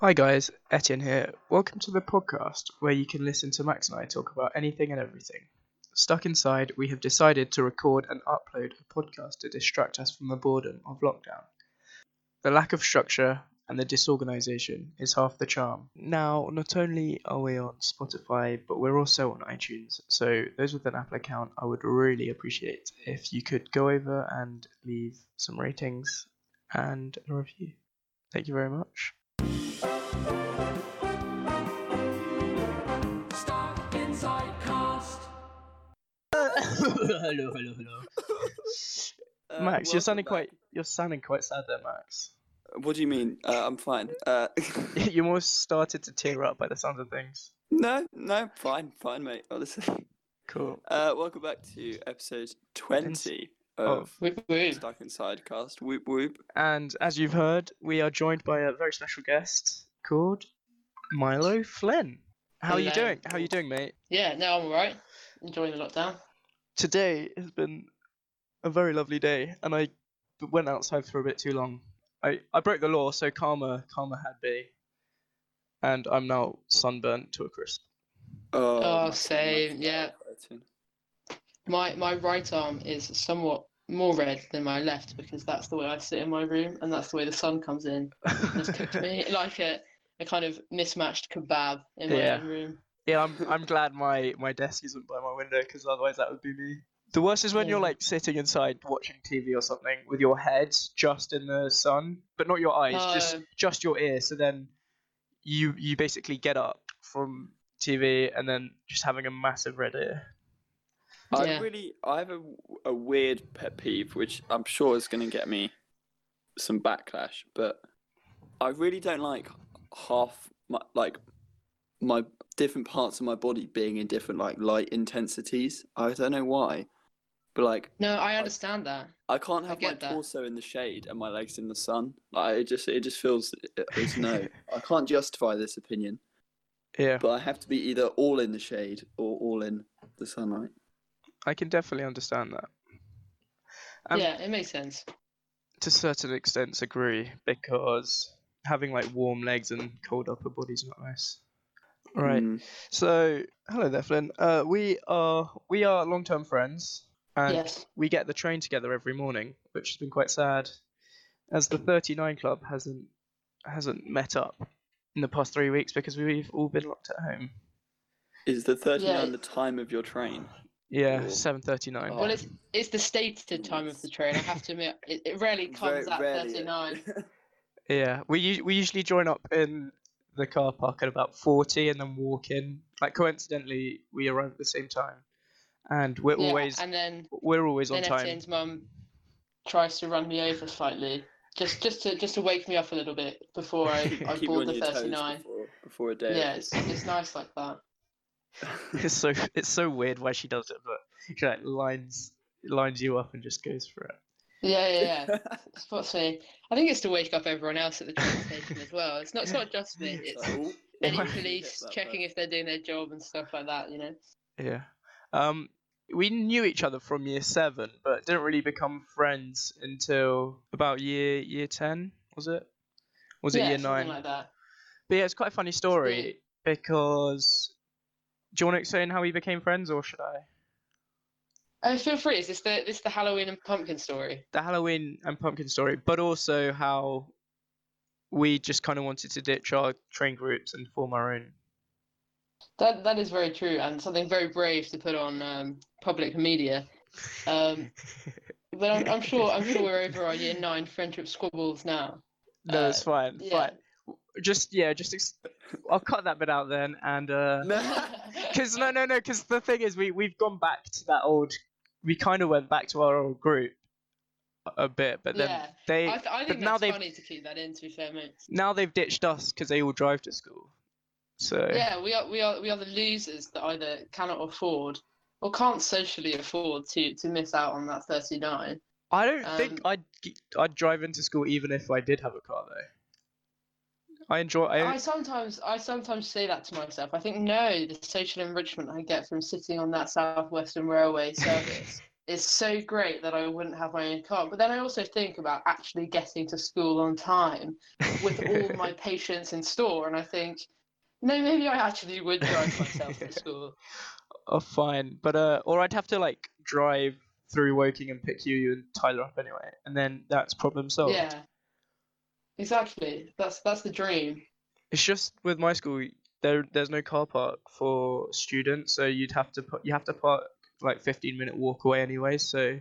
Hi guys, Etienne here. Welcome to the podcast where you can listen to Max and I talk about anything and everything. Stuck inside, we have decided to record and upload a podcast to distract us from the boredom of lockdown. The lack of structure and the disorganization is half the charm. Now, not only are we on Spotify, but we're also on iTunes. So, those with an Apple account, I would really appreciate if you could go over and leave some ratings and a review. Thank you very much. Hello, hello, hello. Uh, Max, you're sounding back. quite you're sounding quite sad there, Max. What do you mean? Uh, I'm fine. Uh, you almost started to tear up by the sounds of things. no, no, fine, fine, mate. Honestly. Cool. Uh, welcome back to episode 20 of Whoop, whoop. Stuck Inside Cast. Whoop whoop. And as you've heard, we are joined by a very special guest called Milo Flynn. How are you doing? How are you doing, mate? Yeah, no, I'm alright. Enjoying the lockdown. Today has been a very lovely day, and I went outside for a bit too long. I, I broke the law, so karma karma had me, and I'm now sunburnt to a crisp. Oh, Oh, my- same, yeah. My my right arm is somewhat more red than my left because that's the way I sit in my room and that's the way the sun comes in. It's cooked me like a, a kind of mismatched kebab in my Yeah. own room. Yeah, I'm I'm glad my my desk isn't by my window because otherwise that would be me. The worst is when you're like sitting inside watching TV or something with your head just in the sun, but not your eyes, just Oh. just your ear. So then you you basically get up from TV and then just having a massive red ear. I Yeah. really, I have a, a weird pet peeve, which I'm sure is going to get me some backlash, but I really don't like half my, like, my different parts of my body being in different, like, light intensities. I don't know why, but, like, No, I understand that. I can't I have my get that. torso in the shade and my legs in the sun. Like, it just, it just feels, it's no. I can't justify this opinion, Yeah, but I have to be either all in the shade or all in the sunlight. I can definitely understand that. Um, yeah, it makes sense. To certain extents, agree because having like warm legs and cold upper body is not nice. Right. Mm. So, hello there, Flynn. Uh, we are we are long-term friends, and Yes. we get the train together every morning, which has been quite sad, as the 39 Club hasn't hasn't met up in the past three weeks because we've all been locked at home. Is the 39 Yeah. the time of your train? Yeah, Cool. 7:39. Well, it's it's the stated time of the train. I have to admit, it, it rarely comes Very at rarely. 39. Yeah, we we usually join up in the car park at about 40 and then walk in. Like coincidentally, we arrive at the same time, and we're Yeah, always and then we're always on time. Etienne's mum tries to run me over slightly, just just to just to wake me up a little bit before I, I board the 39. before, before a day. Yeah, it's, it's nice like that. it's so it's so weird why she does it, but she like lines lines you up and just goes for it. Yeah, yeah, yeah. What's me. I think it's to wake up everyone else at the train station as well. It's not it's not just me. It's "Oh, any police That checking if they're doing their job and stuff like that. You know. Yeah. Um, we knew each other from year seven, but didn't really become friends until about year year ten. Was it? Was it yeah, year something nine? like that. But yeah, it's quite a funny story because. Do you want to explain how we became friends, or should I? Oh, feel free. Is this the this the Halloween and pumpkin story? The Halloween and pumpkin story, but also how we just kind of wanted to ditch our train groups and form our own. That that is very true and something very brave to put on um, public media. Um, but I'm, I'm sure I'm sure we're over our year nine friendship squabbles now. no, it's uh, fine. Yeah. Fine. Just yeah, just ex- I'll cut that bit out then, and uh, No. Because no, no, no. Because the thing is, we we've gone back to that old. We kind of went back to our old group a- bit, but then Yeah, they I, th- I think now funny to keep that in. To be fair, mate. now they've ditched us because they all drive to school. So Yeah, we are we are we are the losers that either cannot afford or can't socially afford to to miss out on that 39. I don't Um, think I'd I'd drive into school even if I did have a car though. I enjoy. I, I sometimes I sometimes say that to myself. I think no, the social enrichment I get from sitting on that Southwestern Railway service is so great that I wouldn't have my own car. But then I also think about actually getting to school on time with all my patients in store, and I think, no, maybe I actually would drive myself to school. Oh, fine. But uh, or I'd have to like drive through Woking and pick you and Tyler up anyway, and then that's problem solved. Yeah, exactly. That's that's the dream. It's just with my school, there there's no car park for students, so you'd have to put you have to park like 15 minute walk away anyway. So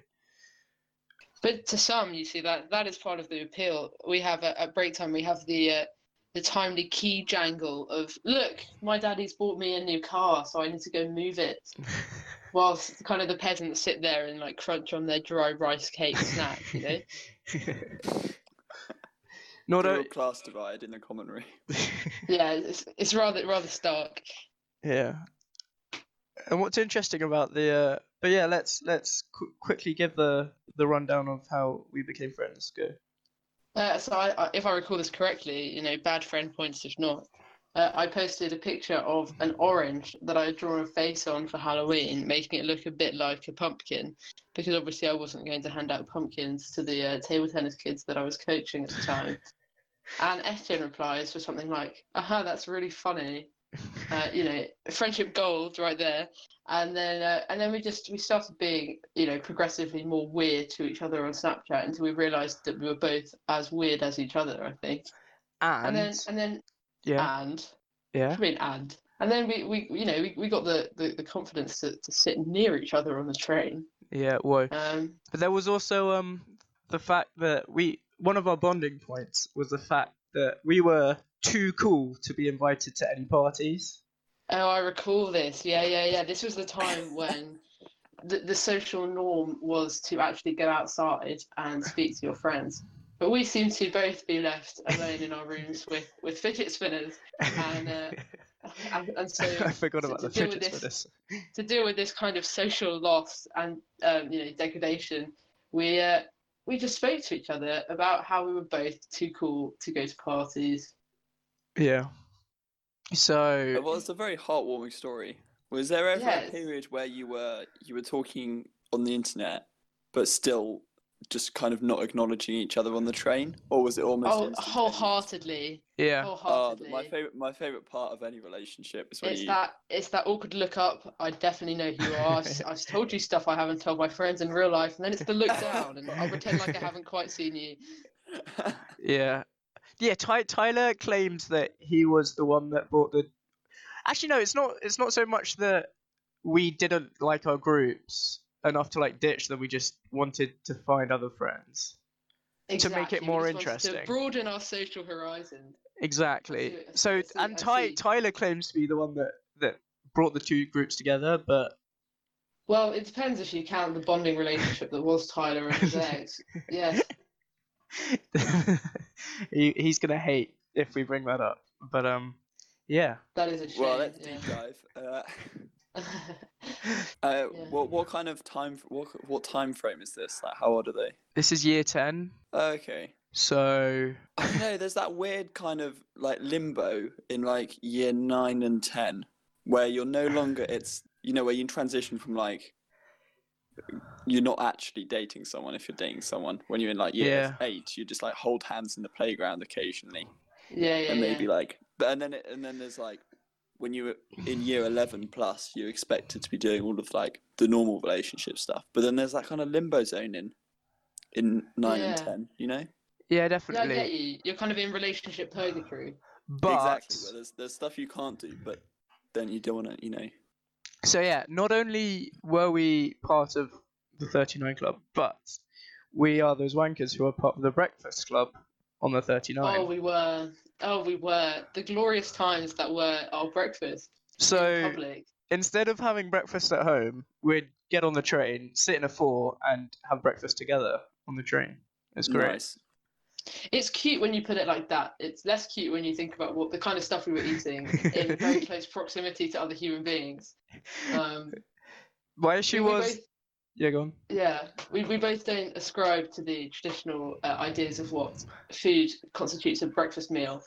But to some, you see that that is part of the appeal. We have at, at break time, we have the uh, the timely key jangle of look, my daddy's bought me a new car, so I need to go move it. Whilst kind of the peasants sit there and like crunch on their dry rice cake snack, you know. not The a, class divide in the common room. Yeah, it's it's rather rather stark. yeah. And what's interesting about the uh, but yeah, let's let's qu- quickly give the the rundown of how we became friends. Go. Uh, so I, I, if I recall this correctly, you know, bad friend points if not. Uh, I posted a picture of an orange that I had drawn a face on for Halloween, making it look a bit like a pumpkin, because obviously I wasn't going to hand out pumpkins to the uh, table tennis kids that I was coaching at the time. and Etienne replies for something like, "Aha, that's really funny." Uh, you know, friendship gold right there. And then uh, and then we just we started being you know progressively more weird to each other on Snapchat until we realised that we were both as weird as each other. I think. And, And then and then yeah, and yeah, I mean and and then we, we you know we, we got the, the, the confidence to, to sit near each other on the train. yeah. Whoa. Um, But there was also um the fact that we one of our bonding points was the fact that we were too cool to be invited to any parties. oh, I recall this. Yeah, yeah, yeah. This was the time when the, the social norm was to actually go outside and speak to your friends. But we seem to both be left alone in our rooms with, with fidget spinners. And, uh, and, and so I forgot to- about the deal with this- to deal with this kind of social loss and um, you know degradation, we uh, we just spoke to each other about how we were both too cool to go to parties. Yeah. So Well, was a very heartwarming story. Was there ever Yes. a period where you were you were talking on the internet, but still just kind of not acknowledging each other on the train, or was it almost Oh, wholeheartedly, yeah, Oh, ah, wholeheartedly. my favorite my favorite part of any relationship is when it's you that it's that awkward look up. I definitely know who you are. I've, I've told you stuff I haven't told my friends in real life, and then it's the look down, and I'll pretend like I haven't quite seen you. yeah, yeah. Ty- Tyler claims that he was the one that bought the. Actually, no. It's not. It's not so much that we didn't like our groups enough to like ditch that we just wanted to find other friends. To make it Exactly, we more just interesting. To broaden our social horizon. Exactly. see- I see- So see- and Ty- Tyler claims to be the one that that brought the two groups together, but Well, it depends if you count the bonding relationship that was Tyler and his. Yes. he he's gonna hate if we bring that up. But um, yeah. That is a shame. well, let's yeah. deep dive. Uh, uh, Yeah. what what kind of time what what time frame is this? Like, how old are they? This is year ten, Okay. so I know. There's that weird kind of like limbo in like year nine and ten, where you're no longer. It's you know where you transition from like you're not actually dating someone if you're dating someone. When you're in like year Yeah. eight, you just like hold hands in the playground occasionally, yeah, yeah, and maybe yeah. like. But and then it, and then there's like when you're in year eleven plus, you're expected to be doing all of like the normal relationship stuff. But then there's that kind of limbo zone in in nine and ten. You know. yeah, Yeah, I definitely. get you. You're kind of in relationship purgatory. But exactly. Where there's there's stuff you can't do, but then you don't want to, you know. so yeah, not only were we part of the 39 club, but we are those wankers who are part of the breakfast club on the 39. Oh, we were. Oh, we were. The glorious times that were our breakfast so public. instead of having breakfast at home, we'd get on the train, sit in a four, and have breakfast together on the train. It's great. Nice. It's cute when you put it like that. It's less cute when you think about what the kind of stuff we were eating in very close proximity to other human beings. Um, My issue we- we was. both- Yeah, go on. Yeah, we, we both don't ascribe to the traditional uh, ideas of what food constitutes a breakfast meal,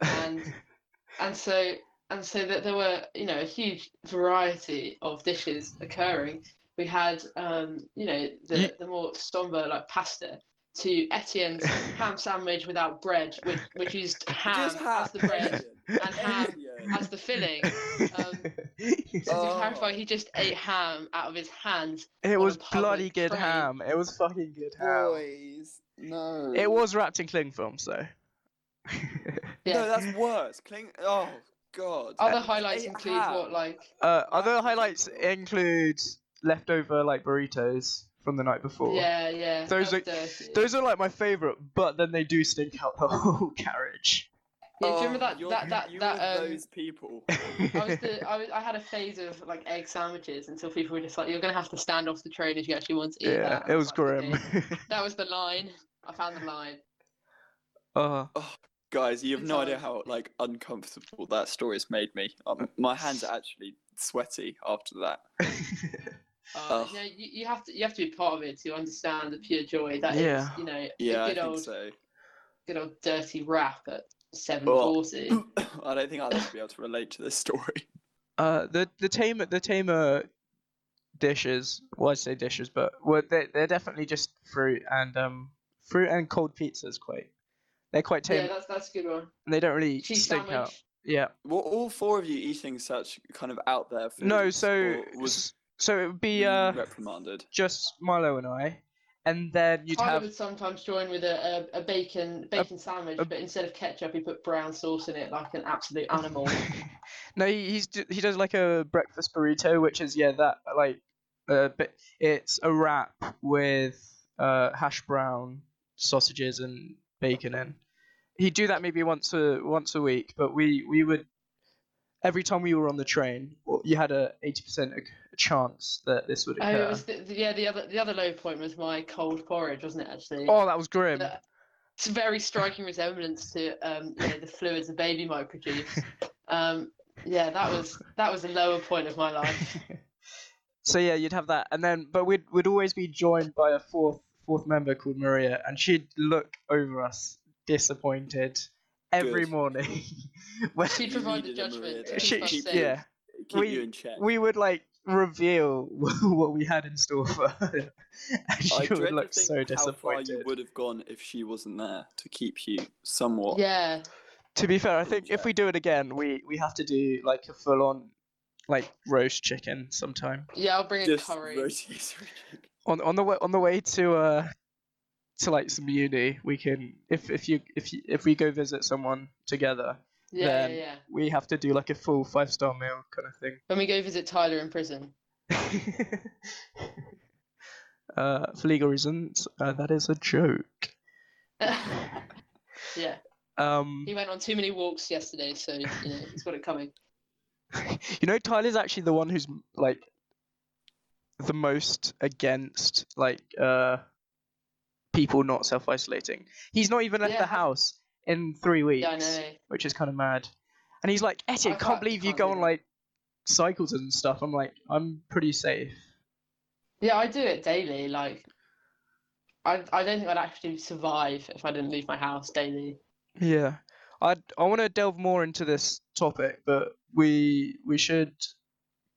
and and so and so that there were you know a huge variety of dishes occurring, we had um, you know the, You- the more somber like pasta to Etienne's ham sandwich without bread, which which used ham ham. as the bread and ham Etienne. As the filling. Um, So Oh. to clarify, he just ate ham out of his hands. it was bloody good train. ham. It was fucking good ham. Boys, no. It was wrapped in cling film, so. Yeah. No, that's worse. Cling. Oh God. Other Ate highlights include ham. what like uh, other highlights include leftover like burritos from the night before. yeah yeah Those are- dirty. Those are like my favorite, but then they do stink out the whole carriage. Yeah, do you Oh, remember that you're- that that you that were um, those people. I was the I was I had a phase of like egg sandwiches until people were just like, "You're gonna have to stand off the train if you actually want to eat yeah, that." it was like, grim. "Okay." That was the line. I found the line. uh, Guys, you have no idea how like uncomfortable that story has made me. Um, my hands are actually sweaty after that. Uh, Ugh. you, know, you, you have to you have to be part of it to understand the pure joy that is, Yeah. you know, Yeah, a I good think old so. good old dirty wrap at seven forty. I don't think I'll ever be able to relate to this story. uh, the the tamer the tamer dishes. Well, I say dishes, but well, they they're definitely just fruit and um fruit and cold pizzas. Quite, they're quite tame. yeah, that's that's a good one. and they don't really Cheese stink sandwich. out. Yeah. Were all four of you eating such kind of out there foods? No, so was so it would be uh reprimanded? just Milo and I, and then you'd Tyler have would sometimes join with a, a, a bacon bacon sandwich, a- but instead of ketchup, he put brown sauce in it like an absolute animal. no, he, he's he does like a breakfast burrito, which is yeah that like uh, bit it's a wrap with uh hash brown sausages and bacon in. He'd do that maybe once a once a week, but we we would every time we were on the train, you had a eighty percent chance that this would Oh, occur. it was the, the- yeah. The other the other low point was my cold porridge, wasn't it? Actually, Oh, that was grim. Uh, it's a very striking resemblance to um, you know, the fluids a baby might produce. Um, yeah, that was that was a lower point of my life. so yeah, you'd have that, and then but we'd we'd always be joined by a fourth fourth member called Maria, and she'd look over us disappointed every Good. morning. when She'd provide the judgment. Maria to to keep she, she- yeah, Keep we- you in check. we would like reveal what we had in store for her, and she I would dread look to think so how far you would have gone if she wasn't there to keep you somewhat. Yeah, To be fair, I think if we do it again, we we have to do like a full on like roast chicken sometime. yeah. I'll bring a Just curry. rotisserie chicken. on on the way on the way to uh to like some uni we can if if you if you, if we go visit someone together Yeah, then- yeah, yeah. we have to do like a full five star meal kind of thing. When we go visit Tyler in prison. uh for legal reasons uh, that is a joke yeah, um he went on too many walks yesterday, so you know he's got it coming. you know tyler's actually the one who's like the most against like uh people not self-isolating he's not even left Yeah. the house in three weeks Yeah, which is kind of mad. And he's like, Etienne, I can't can't- believe you can't go on like cycles and stuff. I'm like, I'm pretty safe. Yeah, I do it daily. Like, I I don't think I'd actually survive if I didn't leave my house daily. Yeah, I I want to delve more into this topic, but we we should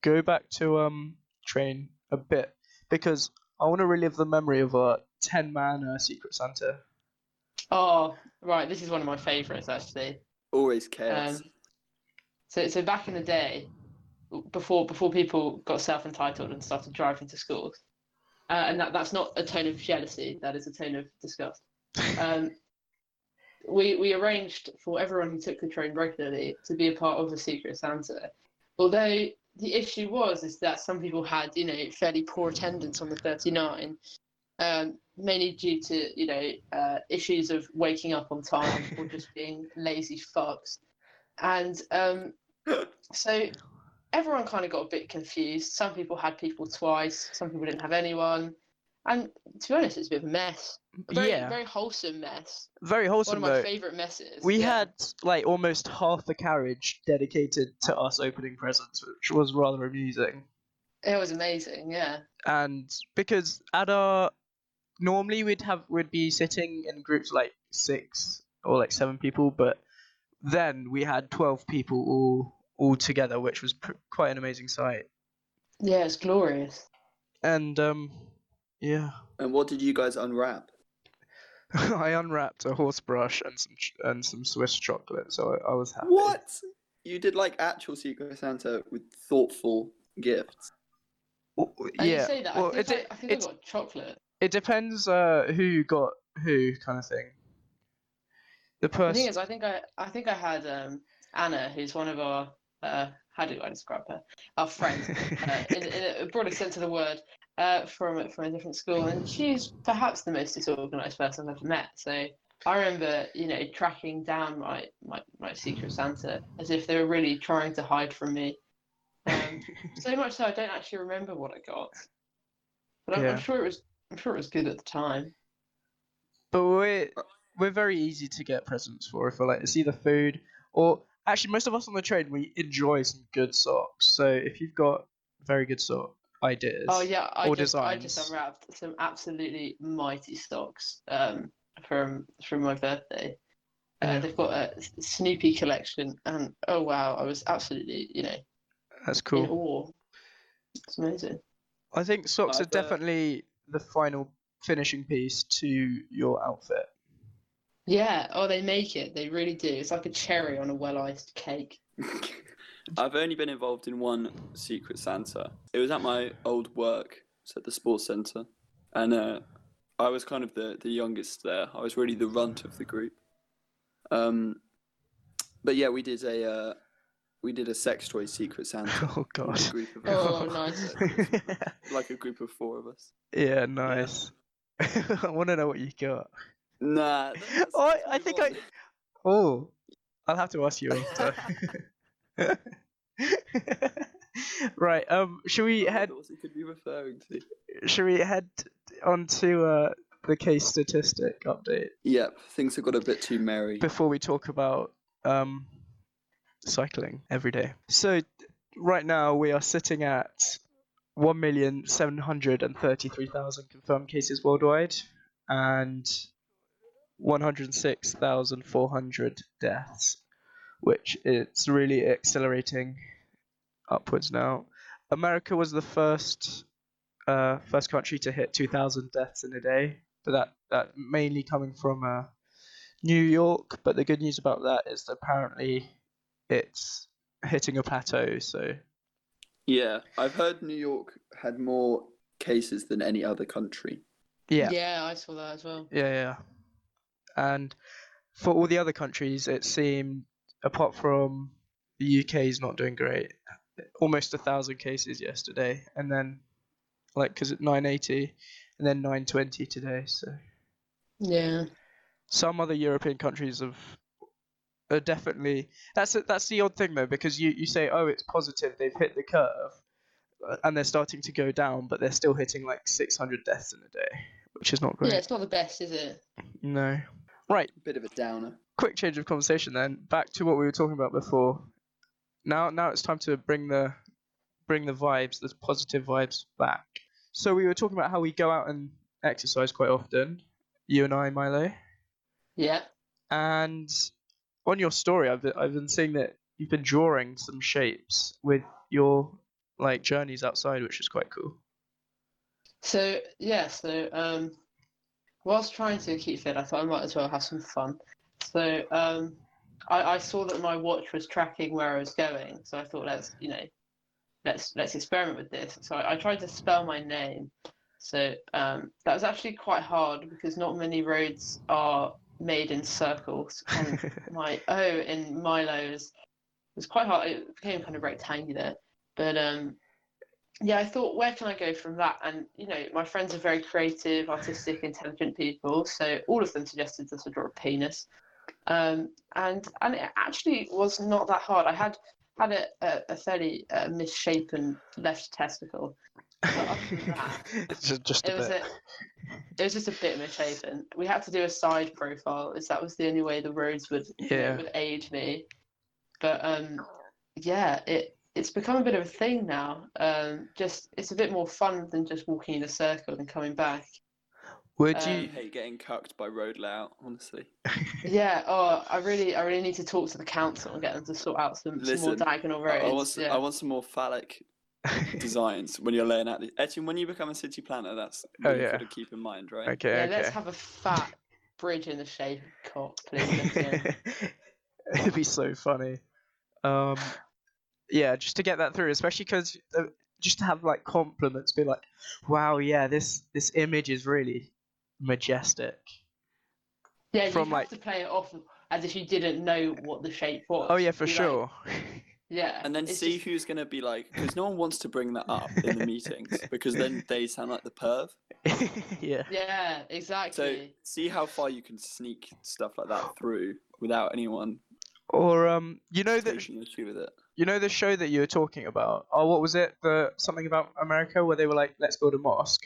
go back to um train a bit because I want to relive the memory of a ten man uh, Secret Santa. Oh, right. This is one of my favourites actually. Always chaos. Um, so so back in the day, before before people got self entitled and started driving to schools, uh, and that that's not a tone of jealousy. That is a tone of disgust. Um, we we arranged for everyone who took the train regularly to be a part of the Secret Santa. Although the issue was is that some people had you know fairly poor attendance on the 39, um, mainly due to you know uh, issues of waking up on time or just being lazy fucks, and um, so everyone kind of got a bit confused. Some people had people twice, some people didn't have anyone, and to be honest, it's a bit of a mess. A very, yeah, very wholesome mess. very wholesome. One of my though. favourite messes. We yeah. had like almost half the carriage dedicated to us opening presents, which was rather amusing. It was amazing, yeah. and because at our normally we'd have we'd be sitting in groups like six or like seven people but then we had 12 people all all together which was pr- quite an amazing sight Yeah, it's glorious. and um, yeah, And what did you guys unwrap? I unwrapped a horse brush and some ch- and some Swiss chocolate, so I, I was happy. What? You did like actual Secret Santa with thoughtful gifts. W- And yeah, you say that. well, I think, de- I, I think I it's- got chocolate. It depends uh, who got who kind of thing. The person. The thing is, I think I, I think I had um, Anna, who's one of our, uh, how do I describe her? Our friend, uh, in, in a broader sense of the word, uh, from from a different school, and she's perhaps the most disorganized person I've ever met. So I remember, you know, tracking down my my, my Secret Santa as if they were really trying to hide from me. Um, so much so I don't actually remember what I got, but I'm, Yeah. I'm sure it was I'm sure it was good at the time. but we're we're very easy to get presents for. If we like, it's either food or actually most of us on the train we enjoy some good socks. So if you've got very good sock ideas, Oh yeah, I or just I just designs. unwrapped some absolutely mighty socks um from from my birthday. Uh, They've got a Snoopy collection, and oh wow, I was absolutely you know that's in cool. awe. It's amazing. I think socks are definitely the final finishing piece to your outfit. Yeah. Oh, they make it. They really do. It's like a cherry on a well-iced cake. I've only been involved in one Secret Santa. It was at my old work, it's at the sports centre, and uh, I was kind of the the youngest there. I was really the runt of the group. Um, but yeah, we did a uh, we did a sex toy Secret Santa. Oh with god. A group of Oh, nice. like a group of four of us. yeah, nice. I want to know what you got. Nah. Oh, I- I think. I- Oh, I'll have to ask you after. right. Um. Should we I head? wonder what he could be referring to. Should we head on to uh, the case statistic update Yep, things have got a bit too merry. before we talk about um cycling every day? So right now we are sitting at one million seven hundred and thirty-three thousand confirmed cases worldwide, and one hundred six thousand four hundred deaths, which is really accelerating upwards now. America was the first uh, first country to hit 2,000 deaths in a day, but that that mainly coming from uh, New York. But the good news about that is that apparently it's hitting a plateau. So Yeah, I've heard New York had more cases than any other country. yeah, Yeah, I saw that as well. Yeah, yeah. And for all the other countries, it seemed, apart from the UK, is not doing great. Almost a thousand cases yesterday, and then, like, because at 980, and then 920 today. So Yeah. some other European countries have are definitely. That's it- that's the odd thing though because you you say oh it's positive they've hit the curve and they're starting to go down but they're still hitting like 600 deaths in a day which is not great. Yeah, it's not the best, is it? no. Right. Bit of a downer. quick change of conversation then. Back to what we were talking about before. Now now it's time to bring the bring the vibes the positive vibes back. So we were talking about how we go out and exercise quite often you and i milo. Yeah. and on your story i've been, I've been seeing that you've been drawing some shapes with your like journeys outside which is quite cool So yeah, so um, whilst trying to keep fit, I thought I might as well have some fun. So um, I, I saw that my watch was tracking where I was going, so I thought let's you know, let's let's experiment with this. So I, I tried to spell my name. So um, that was actually quite hard because not many roads are made in circles, and my O in Milo's was quite hard. It became kind of rectangular, but um, yeah, I thought, where can I go from that? And you know, my friends are very creative, artistic, intelligent people, so all of them suggested that I draw a penis, um, and and it actually was not that hard. I had had a, a, a fairly uh, misshapen left testicle. But other than that, just, just a it was bit a, it was just a bit misshapen. We had to do a side profile, as that was the only way the roads would you know, Yeah. would aid me. But um, yeah, it it's become a bit of a thing now. Um, just it's a bit more fun than just walking in a circle and coming back. would um, you hate getting cucked by road layout, honestly. Yeah. Oh, I really I really need to talk to the council and get them to sort out some, some more diagonal I- roads. I want, some, yeah. I want some more phallic designs when you're laying out the. Etienne, when you become a city planner, that's Oh, what you yeah. got to keep in mind, right? Okay, yeah, okay. let's have a fat bridge in the shape of cock, please. It'd be so funny. Um, yeah, just to get that through, especially because just to have like compliments, be like, "Wow, yeah, this this image is really majestic." Yeah, From, you have like- to play it off as if you didn't know what the shape was. Oh yeah, for Be like- sure. yeah, And then see just- who's going to be like, because no one wants to bring that up in the meetings because then they sound like the perv. yeah. Yeah, exactly. So see how far you can sneak stuff like that through without anyone Or um, you know that issue with it. you know the show that you were talking about. Oh, what was it? The something about America where they were like, "Let's build a mosque."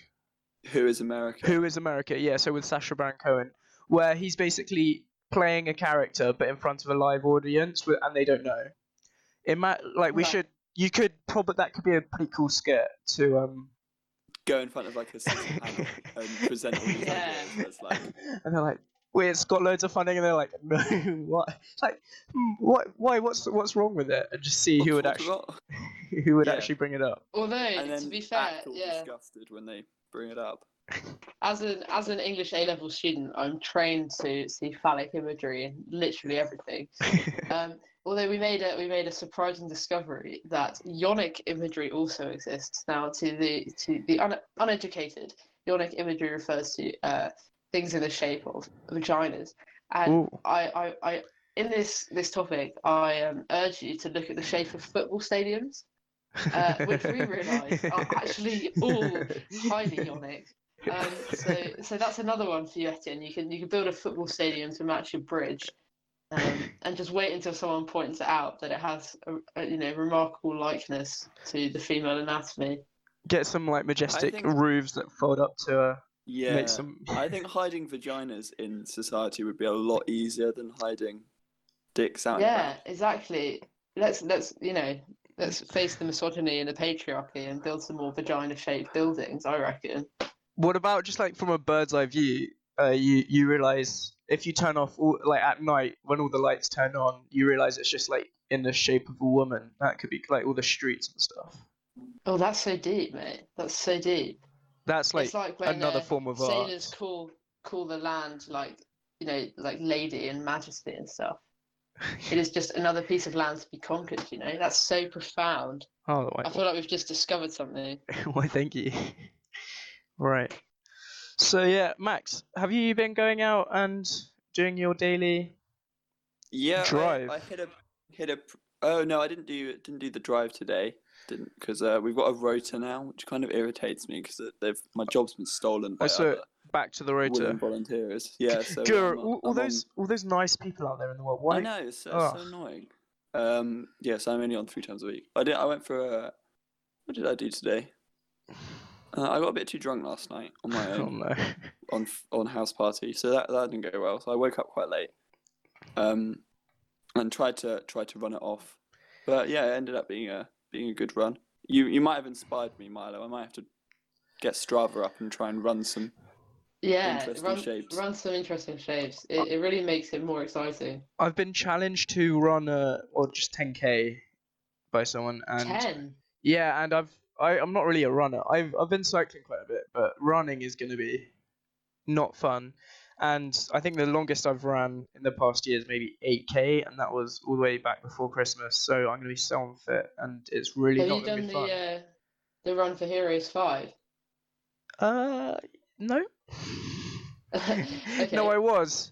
Who is America? Who is America? Yeah, so with Sacha Baron Cohen, where he's basically playing a character but in front of a live audience and they don't know. Ima- like we Right. should, you could probably that could be a pretty cool skit to um, Go in front of like a panel and present all these Yeah. ideas. like, and they're like, "Wait, it's got loads of funding," and they're like, "No, what? Like, hmm, what? Why? What's what's wrong with it?" And just see who would actually who would Yeah. actually bring it up. Although, and then to be fair, act all yeah, disgusted when they bring it up. As an as an English A level student, I'm trained to see phallic imagery in literally everything. Um, although we made a we made a surprising discovery that yonic imagery also exists now. To the to the un, uneducated, yonic imagery refers to uh, things in the shape of vaginas, and Ooh. I, I, I in this this topic, I um, urge you to look at the shape of football stadiums, uh, which we realise are actually all highly yonic. Um, so, so that's another one for you, Etienne. You can you can build a football stadium to match your bridge, um, and just wait until someone points it out that it has a, a you know remarkable likeness to the female anatomy. Get some like majestic think- roofs that fold up to uh, Yeah. make some. I think hiding vaginas in society would be a lot easier than hiding dicks out. Yeah, back. exactly. Let's let's you know let's face the misogyny and the patriarchy and build some more vagina-shaped buildings. I reckon. What about just like from a bird's eye view? Uh, you you realize if you turn off all like at night when all the lights turn on, you realize it's just like in the shape of a woman. That could be like all the streets and stuff. Oh, that's so deep, mate. That's so deep. That's like, like when another uh, form of sailors art. call call the land like you know like lady and majesty and stuff. It is just another piece of land to be conquered. You know that's so profound. oh, I feel like we've just discovered something. why? Thank you. Right. So yeah, Max, have you been going out and doing your daily? Yeah, I- Drive. I, hit a hit a. Oh no, I didn't do didn't do the drive today. Didn't because uh, we've got a rota now, which kind of irritates me because they've my job's been stolen by Oh, so other Back to the rota. volunteers. Yeah, so uh, all, all those all those nice people out there in the world. Why? I know it's so, so annoying. Um, yeah, so I'm only on three times a week. I did. I went for a. What did I do today? Uh, I got a bit too drunk last night on my Oh own no. on on house party, so that that didn't go well. So I woke up quite late, um, and tried to tried to run it off, but yeah, it ended up being a being a good run. You you might have inspired me, Milo. I might have to get Strava up and try and run some. Yeah, Interesting run shapes. run some interesting shapes. It it really makes it more exciting. I've been challenged to run a or just 10k by someone, and Ten. yeah, and I've I, I'm not really a runner. I've I've been cycling quite a bit, but running is going to be not fun. And I think the longest I've ran in the past year is maybe 8k, and that was all the way back before Christmas. So I'm going to be so unfit, and it's really Have not you going to done be the fun. uh, the run for Heroes Five? Uh, no. okay. No, I was.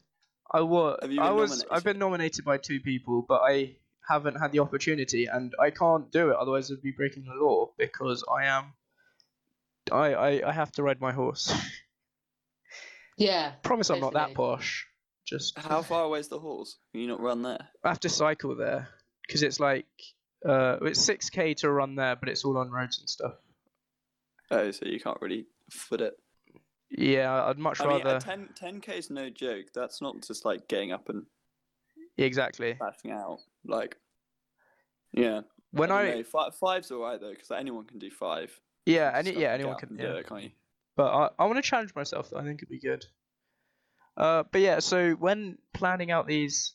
I was. I been was. I've been nominated by two people, but I haven't had the opportunity, and I can't do it. Otherwise, I'd be breaking the law because I am. I I, I have to ride my horse. Yeah. Promise I'm not that Basically. posh. Just How far away is the horse? Can you not run there? I have to cycle there because it's like uh it's six k to run there, but it's all on roads and stuff. Oh, so you can't really foot it. Yeah, I'd much I mean, rather. a 10 10k is no joke. That's not just like getting up and exactly. bashing out. Like, yeah. When I, I, don't know, fi- five's all right though, because anyone can do five. yeah, any gotta yeah anyone can yeah. do it, can't you? But I, I want to challenge myself. Though. I think it'd be good. Uh, but yeah, so when planning out these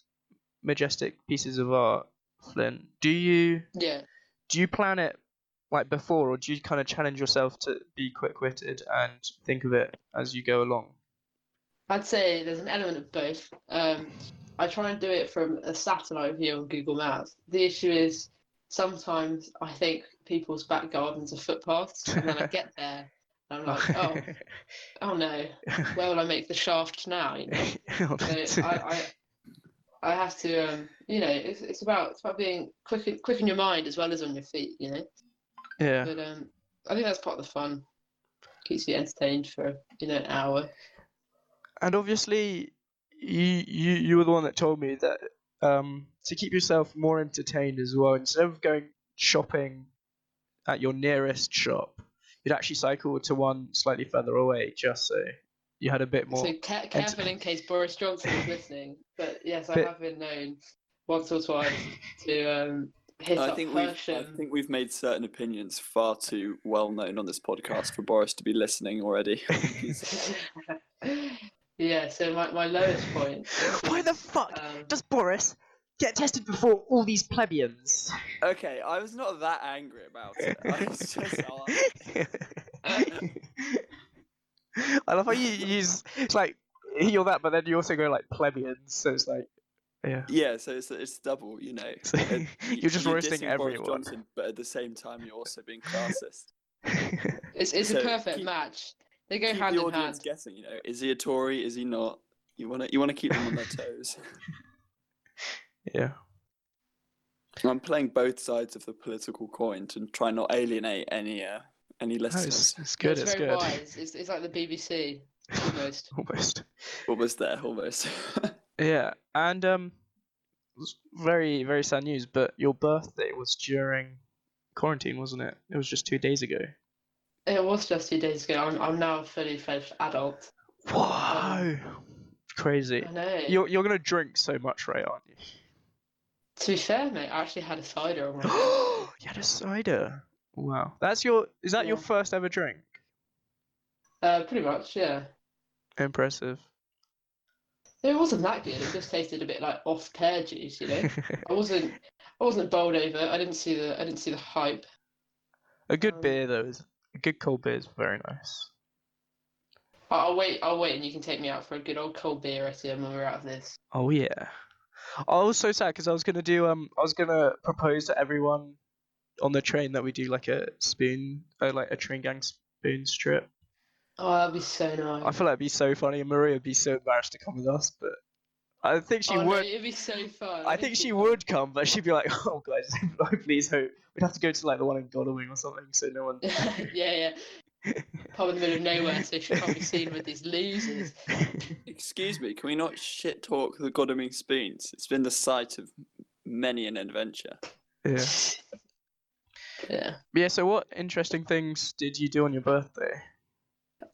majestic pieces of art, Flynn, do you Yeah. do you plan it like before, or do you kind of challenge yourself to be quick-witted and think of it as you go along? I'd say there's an element of both. Um, I try and do it from a satellite view on Google Maps. The issue is sometimes I think people's back gardens are footpaths, and then I get there and I'm like, oh, oh no, where will I make the shaft now? You know? So I, I, I have to, um, you know, it's, it's about it's about being quick in, quick in your mind as well as on your feet, you know. yeah. But um, I think that's part of the fun. Keeps you entertained for you know an hour. And obviously, you you you were the one that told me that um, to keep yourself more entertained as well, instead of going shopping at your nearest shop, you'd actually cycle to one slightly further away, just so you had a bit more. So ca- careful in case Boris Johnson is listening. But yes, I Bit- have been known once or twice to um, hit I up think we've I think we've made certain opinions far too well known on this podcast for Boris to be listening already. He's- yeah, so my, my lowest point. Why the fuck Um, does Boris get tested before all these plebeians? okay, I was not that angry about it. I was just I love how you use it's like you're that, but then you also go like plebeians, so it's like yeah. yeah, so it's it's double, you know. So Uh, y- you're just roasting dissing Boris everyone. Johnson, but at the same time you're also being classist. It's, it's So a perfect keep- match. They go keep hand the in audience hand. guessing, you know, is he a Tory? Is he not? You want to you want to keep them on their toes. yeah. I'm playing both sides of the political coin to try not alienate any uh, any No, listeners. it's, it's good. It's It's very good. wise. It's, it's like the BBC almost. Almost. Almost there, almost. Yeah, and um, it's very very sad news. But your birthday was during quarantine, wasn't it? It was just two days ago. It was just two days ago. I'm, I'm now a fully fledged adult. Whoa, crazy! I know. You're you're gonna drink so much, right? Aren't you? To be fair, mate, I actually had a cider on my you had a cider. Wow, that's your. Is that your first ever drink? Uh, pretty much, yeah. Impressive. It wasn't that good. It just tasted a bit like off pear juice, you know. I wasn't, I wasn't bowled over. I didn't see the, I didn't see the hype. a good Um, beer though is a good cold beer is very nice. I- I'll wait, I'll wait, and you can take me out for a good old cold beer, Etienne, when we're out of this. Oh yeah. I was so sad because I was gonna do um I was gonna propose to everyone on the train that we do like a spoon uh, like a train gang spoons trip. Oh, that'd be so nice. I feel like it'd be so funny and Maria would be so embarrassed to come with us, but I think she oh, no, would. it'd be so fun. I think she would come, but she'd be like, "Oh guys, I please hope we'd have to go to like the one in Godalming or something, so no one." yeah, yeah. Pub in the middle of nowhere, so she can't be seen with these losers. Excuse me, can we not shit talk the Godalming spoons? It's been the site of many an adventure. yeah. Yeah. Yeah. So, what interesting things did you do on your birthday?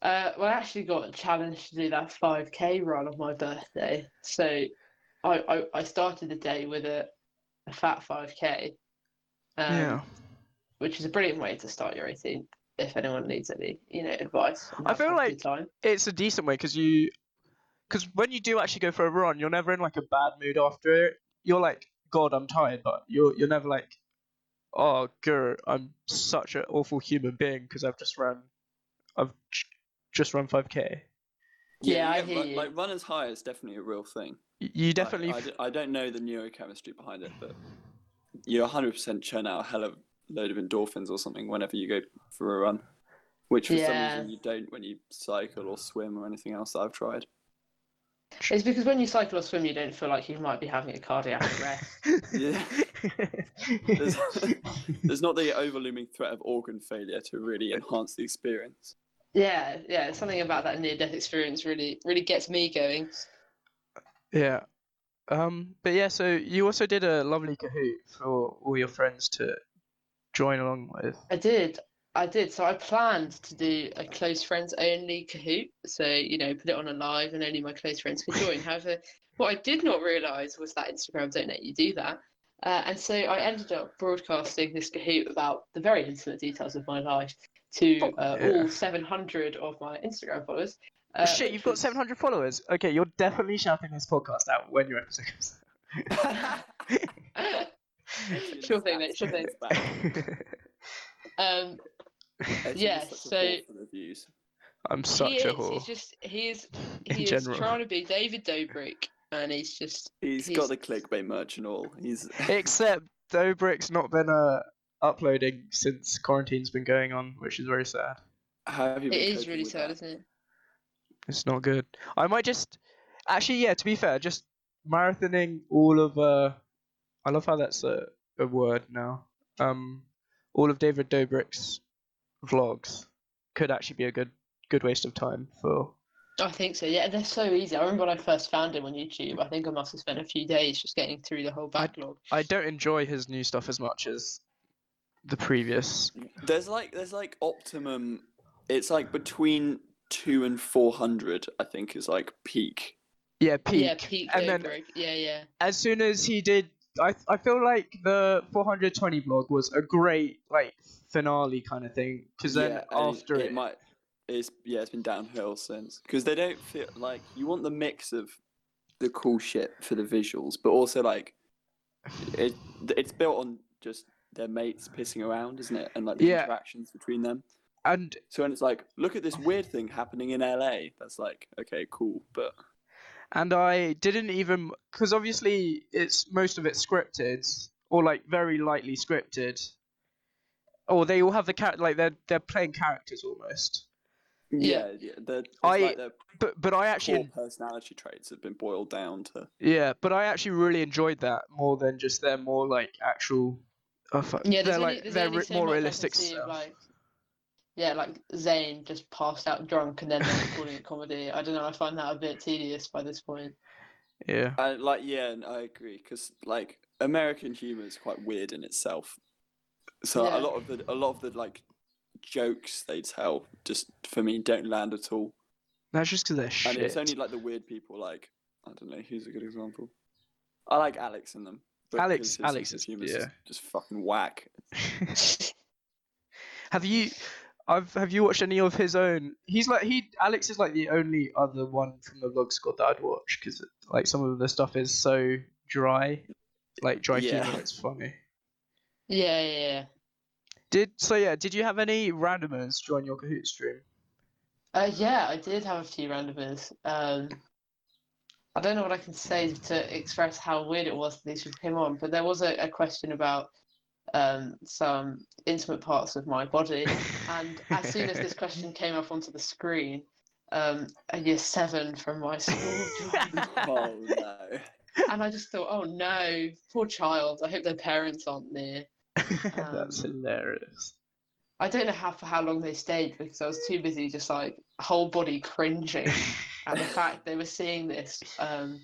Uh, well, I actually got challenged to do that 5k run on my birthday. So I, I, I started the day with a, a fat 5k, um, yeah. which is a brilliant way to start your 18th. If anyone needs any, you know, advice. I feel like- time. it's a decent way because you because when you do actually go for a run you're never in like a bad mood after it you're like god i'm tired but you're you're never like oh grr, i'm such an awful human being because i've just run i've just run 5k Yeah, I get hear ru- you. Like runners high is definitely a real thing. You I- definitely I, f- d- I don't know the neurochemistry behind it, but you 100% churn out a hell of a load of endorphins or something whenever you go for a run, which for some reason you don't when you cycle or swim or anything else that I've tried. It's because when you cycle or swim, you don't feel like you might be having a cardiac arrest. Yeah. There's, there's not the overlooming threat of organ failure to really enhance the experience. Yeah, yeah. Something about that near-death experience really, really gets me going. yeah um but yeah so you also did a lovely kahoot for all your friends to join along with I did. I did. So I planned to do a close friends only Kahoot. So, you know, put it on a live and only my close friends could join. However, what I did not realise was that Instagram don't let you do that. Uh, and so I ended up broadcasting this Kahoot about the very intimate details of my life to Oh, uh, yeah. all 700 of my Instagram followers. Uh, Oh, shit you've got 700 followers okay you're definitely shouting this podcast out when your episode comes sure thing, mate. Sure thing. Um, It's Yeah, just such a so- whore for the views. I'm such he a is. whore. He's just he's In he is general. trying to be David Dobrik, and he's just He's He's- got the clickbait merch and all. He's Except Dobrik's not been uh, uploading since quarantine's been going on, which is very sad. how have you it been is really sad, that? isn't it? It's not good. I might just actually, yeah. To be fair, just marathoning all of uh, I love how that's a, a word now. Um, all of David Dobrik's vlogs could actually be a good good waste of time for. I think so. Yeah, they're so easy. I remember when I first found him on YouTube. I think I must have spent a few days just getting through the whole backlog. I don't enjoy his new stuff as much as the previous. There's like there's like optimum. It's like between two and four hundred. I think is like peak. Yeah, peak. Yeah, peak and then Dobrik. Yeah, yeah. as soon as he did I I feel like the 420 blog was a great like finale kind of thing because then Yeah, and after it, it might. It's yeah, it's been downhill since because they don't feel like you want the mix of the cool shit for the visuals, but also like it. It's built on just their mates pissing around, isn't it? And like the Yeah. interactions between them. and So when it's like, look at this weird thing happening in LA, that's like, okay, cool, but and I didn't even because obviously it's most of it scripted or like very lightly scripted. Or they all have the cat like they're they're playing characters almost. yeah, yeah, I- like But but I actually personality traits have been boiled down to. yeah, but I actually really enjoyed that more than just their more like actual. Uh, fu- Yeah, they're like there's they're so more much I can realistic see stuff. like, yeah, like Zane just passed out drunk and then them calling it comedy. I don't know. I find that a bit tedious by this point. Yeah. I like yeah, and I agree because like American humor is quite weird in itself. So Yeah. a lot of the a lot of the like jokes they tell just for me don't land at all, That's just because they're shit. and it's only like the weird people like I don't know who's a good example. I like Alex in them. But Alex- his sense Alex of is- yeah. just, just fucking whack. have you? I've have you watched any of his own? He's like he Alex is like the only other one from the vlog squad that I'd watch because like some of the stuff is so dry, like dry Yeah. humor. It's funny. Yeah, yeah, yeah. Did so yeah? Did you have any randomers join your Kahoot stream? Uh, yeah, I did have a few randomers. Um, I don't know what I can say to express how weird it was that these people came on, but there was a, a question about um, some intimate parts of my body, and as soon as this question came up onto the screen, um, a year seven from my school oh no. and I just thought, oh no, poor child. I hope their parents aren't near. That's Um, hilarious. I don't know how for how long they stayed because I was too busy just like whole body cringing at the fact they were seeing this. Um,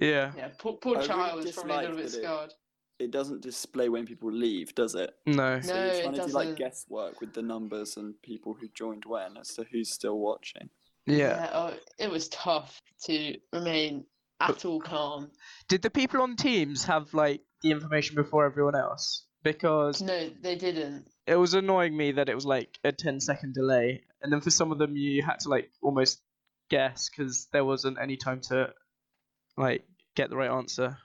Yeah. yeah, poor, poor I really child is probably a little bit that it- It doesn't display when people leave, does it? No. So No, you're it trying to do like guesswork with the numbers and people who joined when as to who's still watching. Yeah. oh, it was tough to remain at all calm. Did the people on Teams have like the information before everyone else? Because No, they didn't. it was annoying me that it was like a 10 second delay, and then for some of them you had to like almost guess because there wasn't any time to like get the right answer.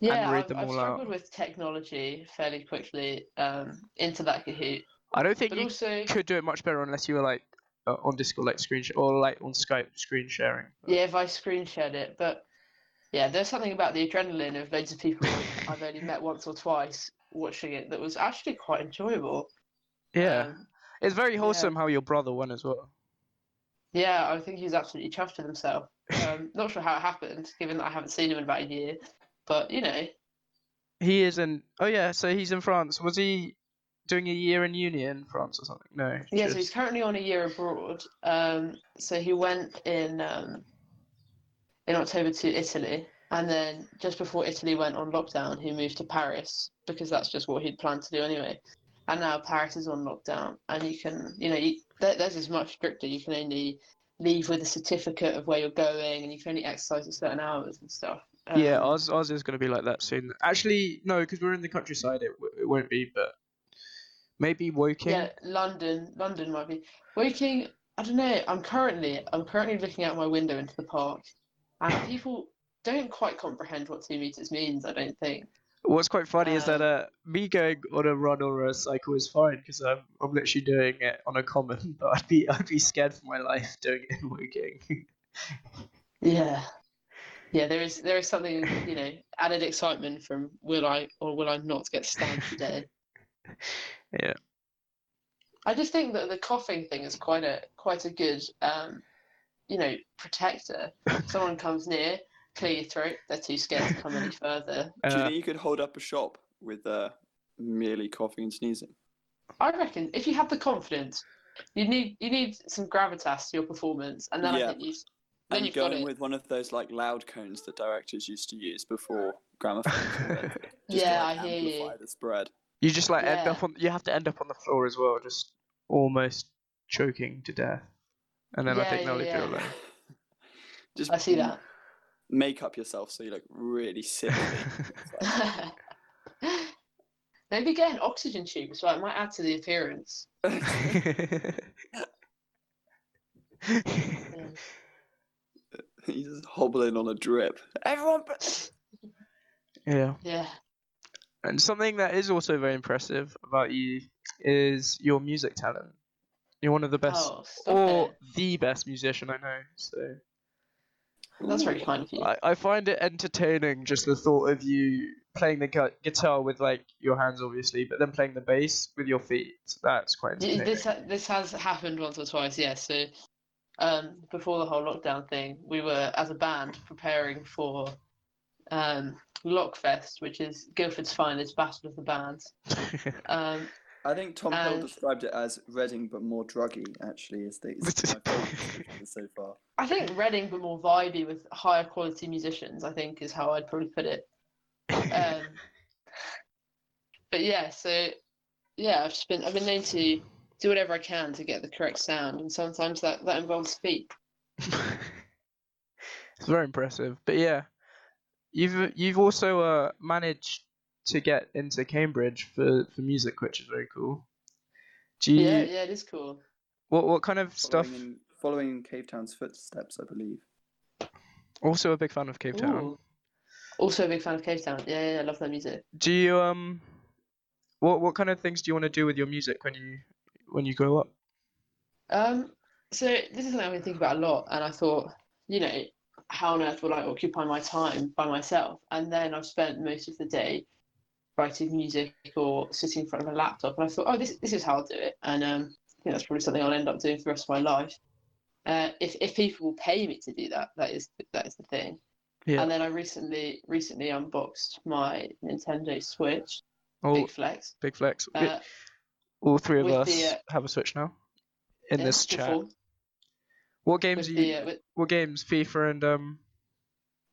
Yeah, read I've, them I've all out. struggled with technology fairly quickly um, into that Kahoot, I don't think but you also could do it much better unless you were like uh, on Discord like screen sh- or like on Skype screen sharing. but- Yeah, if I screen shared it, but yeah, there's something about the adrenaline of loads of people I've only met once or twice watching it that was actually quite enjoyable. Yeah. Um, It's very wholesome how your brother won as well. Yeah, I think he's absolutely chuffed with himself. Um, not sure how it happened, given that I haven't seen him in about a year, but you know, He is in. Oh yeah, so he's in France. Was he doing a year in uni in France or something? No. yeah. So he's currently on a year abroad. Um, so he went in um, in October to Italy, and then just before Italy went on lockdown, he moved to Paris because that's just what he'd planned to do anyway. And now Paris is on lockdown, and you can, you know, you, there, there's is much stricter. You can only leave with a certificate of where you're going, and you can only exercise at certain hours and stuff. yeah, Um, ours ours is going to be like that soon. Actually, no, because we're in the countryside. It, it won't be, but maybe Woking. Yeah, London. London might be. Waking. I don't know. I'm currently. I'm currently looking out my window into the park, and people don't quite comprehend what two meters means. I don't think. What's quite funny is that Um, uh, me going on a run or a cycle is fine because I'm I'm literally doing it on a common, but I'd be I'd be scared for my life doing it in Woking. Yeah. Yeah, there is there is something, you know, added excitement from will I or will I not get stabbed today? yeah. I just think that the coughing thing is quite a quite a good um, you know, protector. Someone comes near, clear your throat, they're too scared to come any further. Do you Uh, think you could hold up a shop with uh, merely coughing and sneezing? I reckon if you have the confidence, you need you need some gravitas to your performance, and then Yeah. I think you then and you've go got in it. with one of those like loud cones that directors used to use before gramophones. were invented, just Yeah, to, like, I hear you. amplify the spread. you just like end Yeah. up on you have to end up on the floor as well, just almost choking to death, and then I Yeah, think yeah, they'll leave yeah. you alone. Just I see that. Make up yourself so you look really sickly. It's like- Maybe get an oxygen tube so. It might add to the appearance. He's just hobbling on a drip. Everyone, yeah. Yeah. And something that is also very impressive about you is your music talent. You're one of the best, Oh, or it. the best musician I know. So That's very kind of you. I, I find it entertaining just the thought of you playing the gu- guitar with like your hands, obviously, but then playing the bass with your feet. That's quite Y- entertaining. This this has happened once or twice, yes. So, um, before the whole lockdown thing, we were as a band preparing for um, Lockfest, which is Guildford's finest battle of the bands. Um, I think Tom Hill And- described it as Reading but more druggy. Actually, is the is my favourite description so far. I think Reading, but more vibey with higher quality musicians. I think is how I'd probably put it. Um, but yeah, so yeah, I've just been I've been known to do whatever I can to get the correct sound, and sometimes that that involves feet. it's very impressive. But yeah, you've you've also uh, managed to get into Cambridge for, for music, which is very cool. Do you Yeah, yeah, it is cool. what what kind of stuff? In, following in Cavetown's footsteps, I believe. Also a big fan of Cavetown. Ooh. Also a big fan of Cavetown. Yeah, yeah, I love their music. Do you um, what what kind of things do you want to do with your music when you when you grow up? Um, so this is something I've been thinking about a lot, and I thought, you know, how on earth will I occupy my time by myself? And then I've spent most of the day writing music or sitting in front of a laptop, and I thought, oh, this this is how I'll do it, and um, I think that's probably something I'll end up doing for the rest of my life. Uh, if if people will pay me to do that, that is that is the thing. Yeah. And then I recently recently unboxed my Nintendo Switch, Oh, big flex. big flex. Uh, All three of us the, uh, have a Switch now. In yeah, this chat, form. what games With are the, you? uh, with, What games? FIFA and um.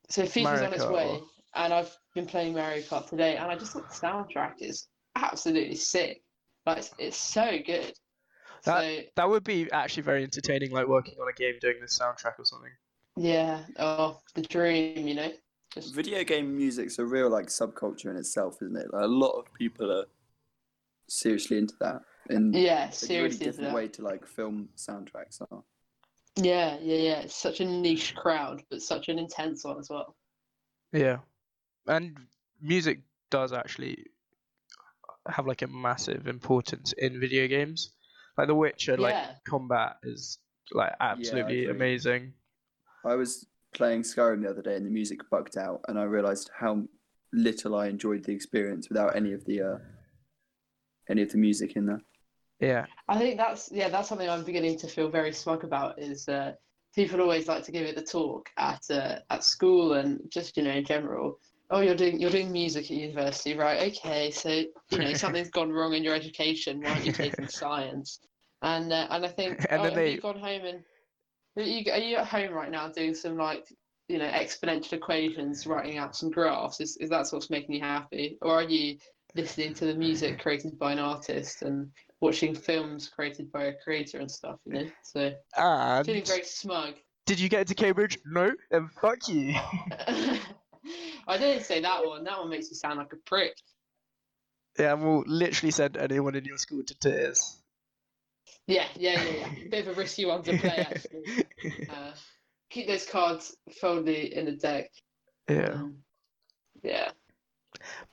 So FIFA's Mario on its Kart way, or- and I've been playing Mario Kart today, and I just think the soundtrack is absolutely sick. Like it's, it's so good. So That would be actually very entertaining, like working on a game doing the soundtrack or something. yeah, oh the dream, you know. Just Video game music's a real like subculture in itself, isn't it? Like, a lot of people are seriously into that. And yeah, seriously. it's a really different way to like film soundtracks are. Yeah, yeah, yeah. It's such a niche crowd, but such an intense one as well. Yeah, and music does actually have like a massive importance in video games. Like The Witcher, like combat is like absolutely agree. amazing. I was playing Skyrim the other day and the music bugged out, and I realised how little I enjoyed the experience without any of the uh, any of the music in there. Yeah, I think that's yeah, that's something I'm beginning to feel very smug about. Is uh, people always like to give it the talk at uh, at school and just you know in general. Oh, you're doing you're doing music at university, right? Okay, so you know something's gone wrong in your education. Why aren't you taking science? And uh, and I think And oh, then have they- you gone home and are you, are you at home right now doing some like you know exponential equations, writing out some graphs? Is is that what's making you happy, or are you listening to the music created by an artist and watching films created by a creator and stuff? You know, so feeling and very smug. did you get into Cambridge? No, then fuck you. I didn't say that one. That one makes you sound like a prick. yeah, we'll literally send anyone in your school to tears. Yeah, yeah, yeah, yeah. Bit of a risky one to play, actually. Uh, keep those cards folded in the deck. yeah. Um, yeah.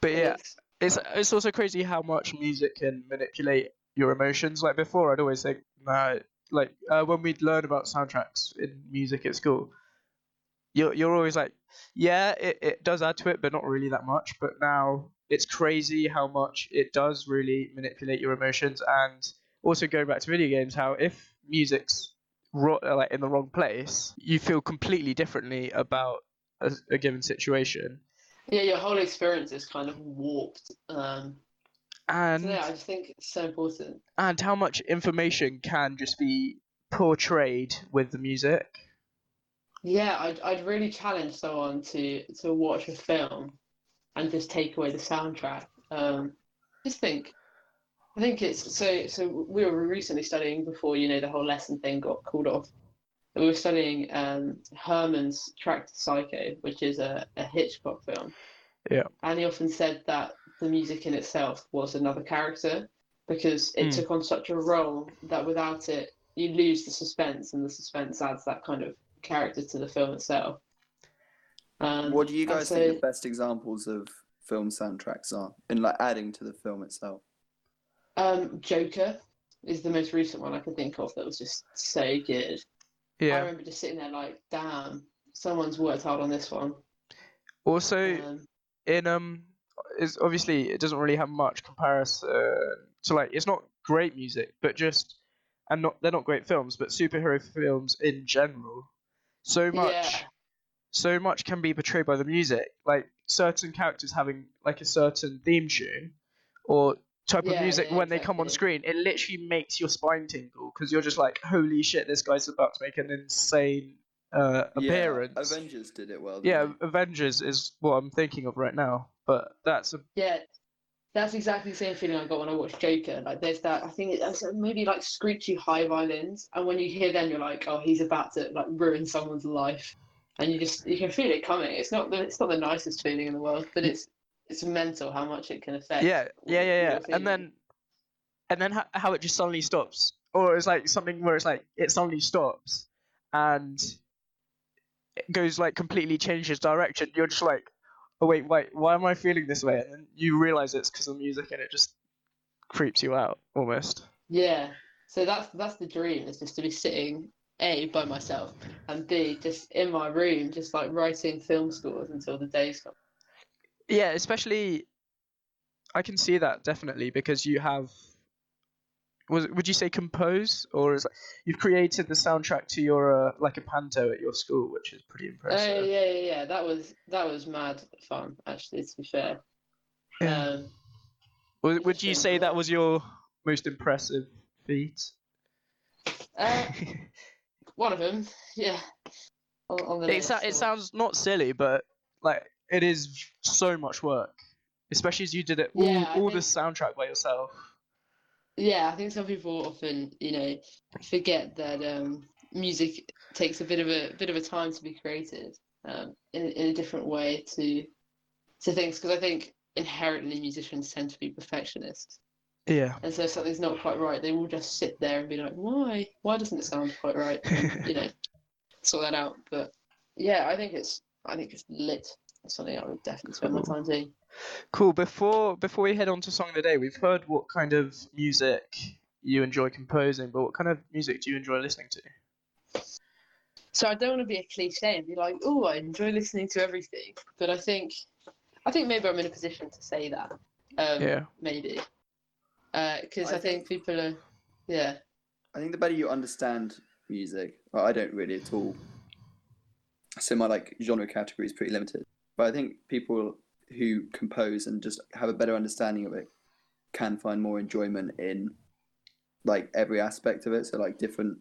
But yeah, It's- it's it's also crazy how much music can manipulate your emotions. Like before, I'd always think, nah, like uh, when we'd learn about soundtracks in music at school, you're you're always like, yeah, it, it does add to it, but not really that much. But now it's crazy how much it does really manipulate your emotions, and also going back to video games, how if music's ro- like in the wrong place, you feel completely differently about a, a given situation. yeah, your whole experience is kind of warped. Um, And so yeah, I just think it's so important. and how much information can just be portrayed with the music. Yeah, I'd I'd really challenge someone to to watch a film and just take away the soundtrack. Um, just think. I think it's so so we were recently studying before, you know, the whole lesson thing got called off. We were studying um, Herrmann's Track to Psycho, which is a, a Hitchcock film. Yeah. And he often said that the music in itself was another character because it Hmm. took on such a role that without it, you lose the suspense, and the suspense adds that kind of character to the film itself. Um, What do you guys so- think the best examples of film soundtracks are in like adding to the film itself? Um, Joker is the most recent one I can think of that was just so good. Yeah, I remember just sitting there like, damn, someone's worked hard on this one. Also, Um, in um, is obviously it doesn't really have much comparison to like it's not great music, but just and not they're not great films, but superhero films in general. So much, Yeah. so much can be portrayed by the music. Like certain characters having like a certain theme tune or type of music yeah, when they come on screen, it literally makes your spine tingle because you're just like, holy shit, this guy's about to make an insane uh, appearance. Yeah, Avengers did it well. Yeah, they? Avengers is what I'm thinking of right now. But that's a yeah, that's exactly the same feeling I got when I watched Joker. Like, there's that, I think it's maybe like screechy high violins, and when you hear them, you're like, oh, he's about to like ruin someone's life. And you just you can feel it coming. It's not the it's not the nicest feeling in the world, but it's it's mental how much it can affect. yeah, yeah, yeah, yeah. And then, and then how, how it just suddenly stops, or it's like something where it's like it suddenly stops, and it goes like completely changes direction. You're just like, oh wait, wait, why am I feeling this way? And then you realize it's because of music, and it just creeps you out almost. Yeah. So that's that's the dream is just to be sitting A by myself and B just in my room just like writing film scores until the days come. Yeah, especially I can see that definitely because you have was would you say compose or is it, you've created the soundtrack to your uh, like a panto at your school, which is pretty Oh impressive. yeah, yeah, yeah. That was that was mad fun actually to be fair. Yeah. Um Would, would you say that was your most impressive feat? uh, one of them, yeah. On, on the it, list, it sounds not silly, but like it is so much work, especially as you did it all, Yeah, all the soundtrack by yourself. Yeah, I think some people often, you know, forget that um, music takes a bit of a bit of a time to be created um, in in a different way to to things because I think inherently musicians tend to be perfectionists, Yeah. and so if something's not quite right, they will just sit there and be like, "Why? Why doesn't it sound quite right?" And, you know, sort that out. But yeah, I think it's I think it's lit. That's something I would definitely spend my time doing. Cool. Before before we head on to song of the day, we've heard what kind of music you enjoy composing, but what kind of music do you enjoy listening to? So I don't want to be a cliche and be like, "Oh, I enjoy listening to everything," but I think, I think maybe I'm in a position to say that. Um, Yeah. Maybe, because I I, think people are, yeah, I think the better you understand music, well, I don't really at all. So my like genre category is pretty limited. But I think people who compose and just have a better understanding of it can find more enjoyment in like every aspect of it. So like different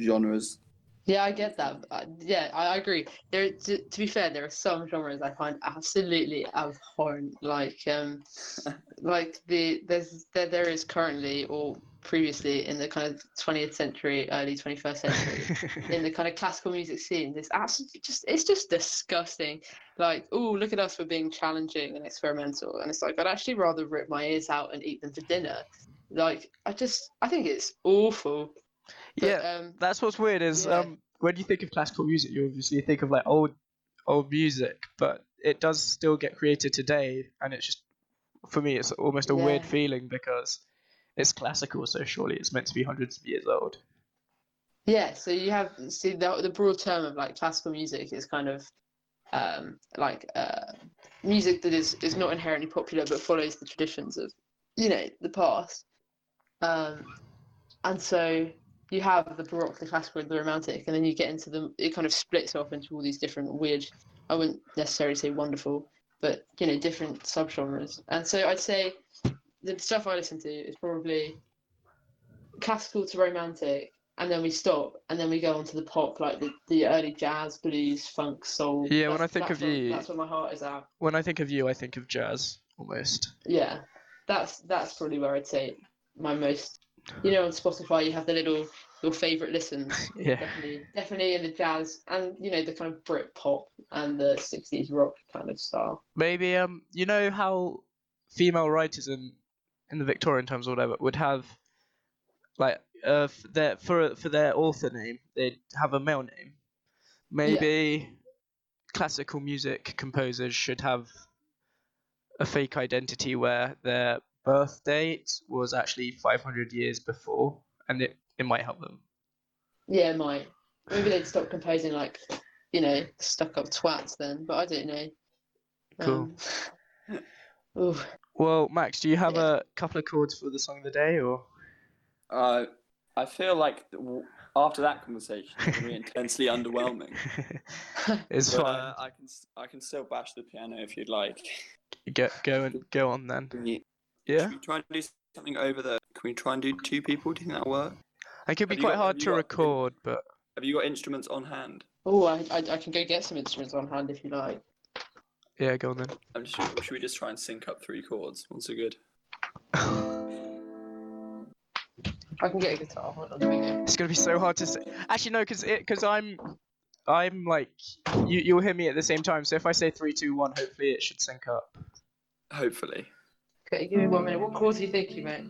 genres. yeah, I get that. Uh, yeah, I, I agree. There, to, to be fair, there are some genres I find absolutely abhorrent, like um, like the there's there there is currently or previously in the kind of 20th century, early 21st century. in the kind of classical music scene. It's absolutely just it's just disgusting. Like, oh, look at us for being challenging and experimental. And it's like I'd actually rather rip my ears out and eat them for dinner. Like, I just I think it's awful. But, yeah, um, that's what's weird is yeah. um when you think of classical music, you obviously think of like old old music, but it does still get created today, and it's just for me, it's almost a weird feeling because it's classical, so surely it's meant to be hundreds of years old. Yeah, so you have see the the broad term of like classical music is kind of um like uh music that is is not inherently popular but follows the traditions of you know the past. Um and so you have the baroque, the classical, the romantic, and then you get into the it kind of splits off into all these different weird I wouldn't necessarily say wonderful, but you know, different subgenres. And so I'd say the stuff I listen to is probably classical to romantic, and then we stop, and then we go on to the pop, like the, the early jazz, blues, funk, soul. Yeah, when I think of where- you- that's where my heart is at. When I think of you, I think of jazz almost. Yeah, that's that's probably where I'd say my most. You know, on Spotify you have the little your favorite listens. Yeah. Definitely, definitely in the jazz and you know the kind of Brit pop and the '60s rock kind of style. Maybe um, you know how female writers in in the Victorian times or whatever would have like uh f- their for for their author name they'd have a male name. Maybe classical music composers should have a fake identity where their birth date was actually 500 years before, and it it might help them. Yeah, might. Maybe they'd stop composing like, you know, stuck up twats then, but I don't know. Cool. Um, ooh. Well, Max, do you have Yeah. a couple of chords for the song of the day, or? Uh, I feel like after that conversation, it's gonna be intensely underwhelming. it's But, fine. uh, I can s- I can still bash the piano if you'd like. Go go and go on then. Can we, Yeah, Should we try and do something over the? Can we try and do two people? Do you think that'll work? it could be Have quite got- hard to got- record, but Have you got instruments on hand? Oh, I, I, I can go get some instruments on hand if you like. Yeah, go on then. I'm just, should we just try and sync up three chords? Once are good. I can get a guitar. Hold on, here we go. It's gonna be so hard to say. Actually, no, because it because I'm I'm like you you'll hear me at the same time. So if I say three, two, one, hopefully it should sync up. Hopefully. Okay, give me one minute. What chords are you thinking, mate?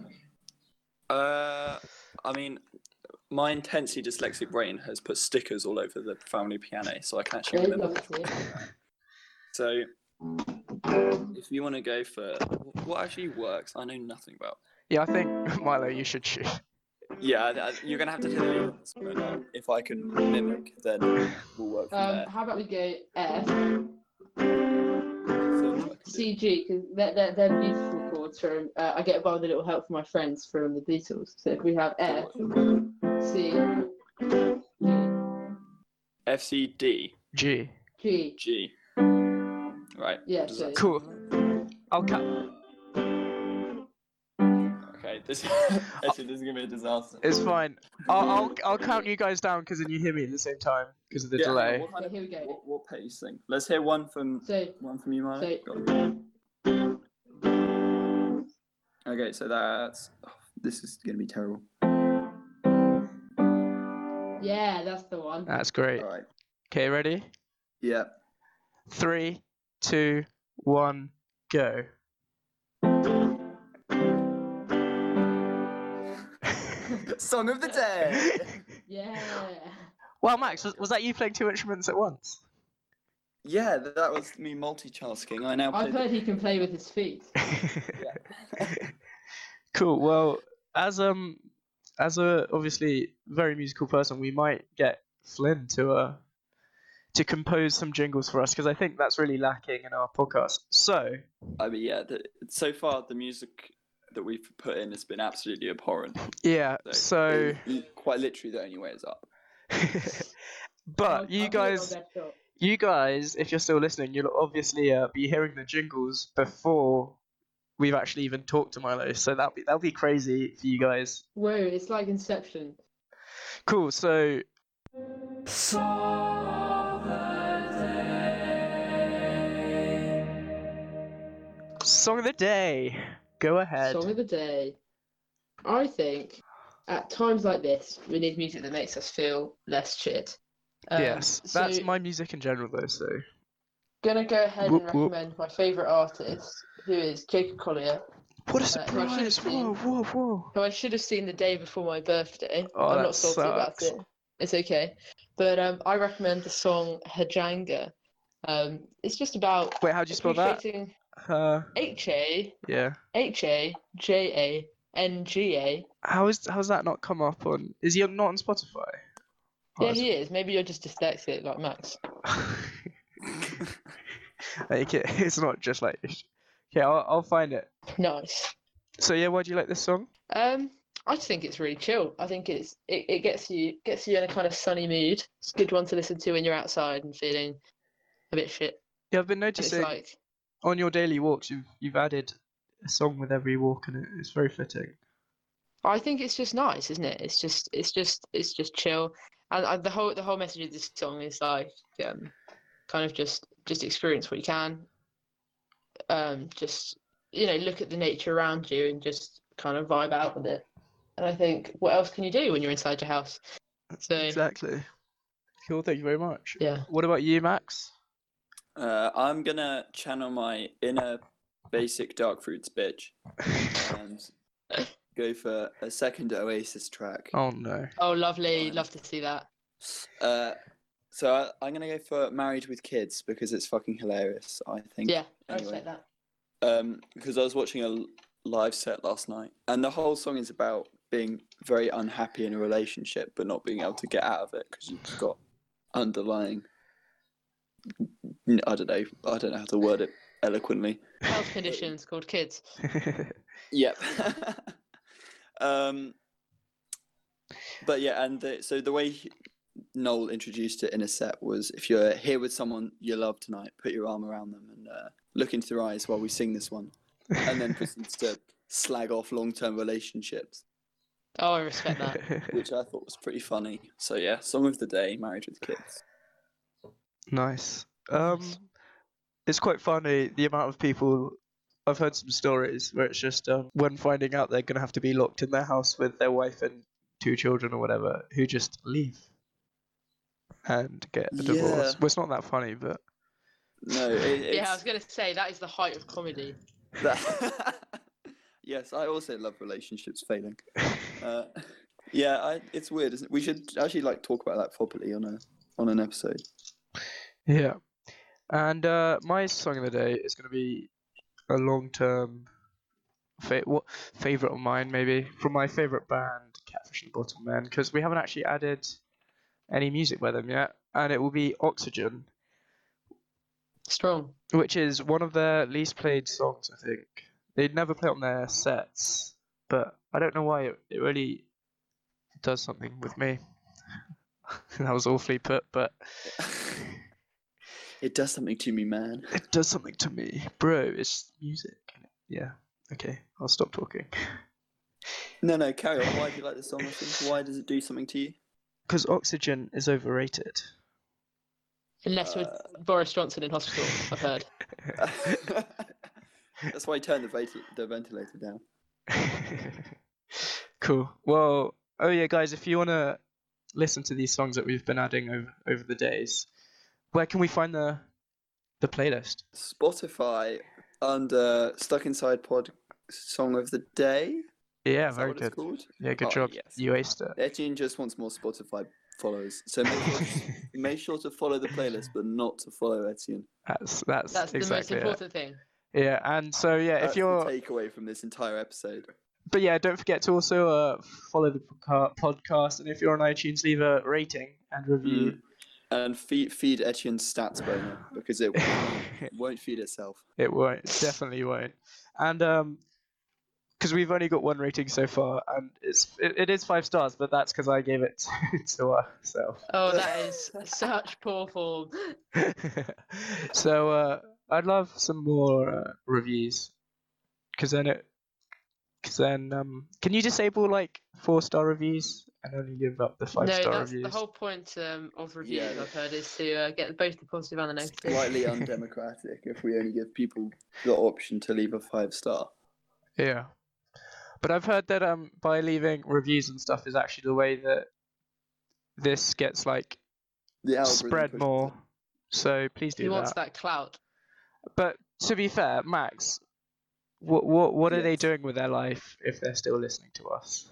Uh, I mean, my intensely dyslexic brain has put stickers all over the family piano, so I can actually Very remember. So, if you want to go for what actually works, I know nothing about. Yeah, I think Milo, you should shoot. Yeah, I- I- you're gonna have to tell me this, but um, if I can mimic, then we'll work from Um, there. how about we go F, So I can do- C, G, because they're, they're, they're beautiful chords from, uh, I get by with a little help from my friends from the Beatles. So if we have F, C, F C D G. G, G. Right. Yeah, what does so- that- Cool. I'll cut. Okay. This actually this is gonna be a disaster. It's fine. I'll I'll, I'll count you guys down because then you hear me at the same time because of the Yeah, delay. What, kind So of, here we go. what, what pacing? Let's hear one from So, one from you, Milo. so Okay, so that's oh, this is gonna be terrible. yeah, that's the one. That's great. All right. Okay, ready? Yeah. Three, two, one, go. Song of the day. Yeah. Wow, Max, was, was that you playing two instruments at once? yeah, that was me multitasking. I now. I've heard he can play with his feet. cool. Well, as um, as a obviously very musical person, we might get Flynn to uh to compose some jingles for us because I think that's really lacking in our podcast. So I mean, yeah. The, so far, the music that we've put in has been absolutely abhorrent. yeah, so it- quite literally, the only way is up. but you I'll do my guys. you guys, if you're still listening, you'll obviously uh, be hearing the jingles before we've actually even talked to Milo. So that'll be that'll be crazy for you guys. Whoa, it's like Inception. Cool. So Song song of the day. Go ahead. Song of the day. I think at times like this, we need music that makes us feel less shit. Um, yes, so that's my music in general, though. So gonna go ahead Whoop, and whoop. recommend my favourite artist, who is Jacob Collier, what a Uh, who I should have surprise! Whoa, seen. whoa, whoa! who I should have seen the day before my birthday. Oh, I'm not salty about it. It's okay. But um, I recommend the song Hajanga Um, it's just about Wait, how do you spell that? Uh, H A yeah. H A J A N G A. How is how's that not come up on? Is he not on Spotify? Oh, Yeah, he is. Maybe you're just dyslexic like Max. like it, it's not just like. Okay, I'll I'll find it. Nice. So yeah, why do you like this song? Um, I just think it's really chill. I think it's it, it gets you gets you in a kind of sunny mood. It's a good one to listen to when you're outside and feeling a bit shit. Yeah, I've been noticing like on your daily walks, you've you've added a song with every walk, and it, it's very fitting. I think it's just nice, isn't it? It's just it's just it's just chill, and the whole the whole message of this song is like um, kind of just just experience what you can. Um, just you know, look at the nature around you and just kind of vibe out with it. And I think, what else can you do when you're inside your house? So Exactly. Cool. Thank you very much. yeah, What about you, Max? Uh, I'm gonna channel my inner basic dark fruits bitch and go for a second Oasis track. Oh no. oh lovely, Fine. love to see that. Uh, so I, I'm gonna go for Married with Kids because it's fucking hilarious. I think. Yeah, I Anyway. respect that. Um, because I was watching a l- live set last night, and the whole song is about being very unhappy in a relationship, but not being able to get out of it because you've got underlying. I don't know. I don't know how to word it eloquently. Health conditions called kids. Yep. um, but yeah, and the, so the way he- Noel introduced it in a set was if you're here with someone you love tonight, put your arm around them and uh, look into their eyes while we sing this one, and then proceeds to slag off long-term relationships, Oh, I respect that. which I thought was pretty funny. So yeah, song of the day, married with kids. Nice. Um, it's quite funny the amount of people. I've heard some stories where it's just um, when finding out they're gonna have to be locked in their house with their wife and two children or whatever, who just leave and get a divorce. Well, it's not that funny, but No, it, it's, Yeah, I was gonna say that is the height of comedy. That... yes, I also love relationships failing. Uh, yeah, I, it's weird. Isn't it? We should actually like talk about that properly on a on an episode. Yeah. And uh, my song of the day is going to be a long term fa- what favorite of mine, maybe from my favorite band, Catfish and Bottlemen, because we haven't actually added any music by them yet, and it will be Oxygen, Strong. which is one of their least played songs, I think. They'd never play on their sets, but I don't know why it, it really does something with me. that was awfully put, but It does something to me, man. It does something to me, bro. It's music. Yeah. Okay, I'll stop talking. No, no, carry on. Why do you like this song? Austin? Why does it do something to you? Because oxygen is overrated. Unless with uh. Boris Johnson in hospital, I've heard. That's why he turned the, venti- the ventilator down. cool. Well, oh yeah, guys, if you wanna listen to these songs that we've been adding over over the days, where can we find the the playlist? Spotify under Stuck Inside Pod Song of the Day. Yeah, Is that very what good. it's? Yeah, good Oh, job. yes. You aced it. Etienne just wants more Spotify followers, so make sure, make sure to follow the playlist, but not to follow Etienne. That's that's, That's the most exactly it. important thing. Yeah, and so yeah, That's if you're takeaway from this entire episode. but yeah, don't forget to also uh, follow the podcast, and if you're on iTunes, leave a rating and review. Mm. And feed feed Etienne's stats boner because it won't, won't feed itself. It won't, definitely won't. And um, because we've only got one rating so far, and it's it, it is five stars, but that's because I gave it to, to ourselves. Oh, that is such poor form. so uh, I'd love some more uh, reviews, because then it, because then um, can you disable like four star reviews and only give up the five no, star that's reviews? the whole point um, of reviews. Yeah. I've heard is to uh, get both the positive and the negative. Slightly undemocratic if we only give people the option to leave a five star. Yeah. But I've heard that um by leaving reviews and stuff is actually the way that this gets like The spread more. it. So please do He that. wants that clout. But to be fair, Max, what what what are they doing with their life if they're still listening to us?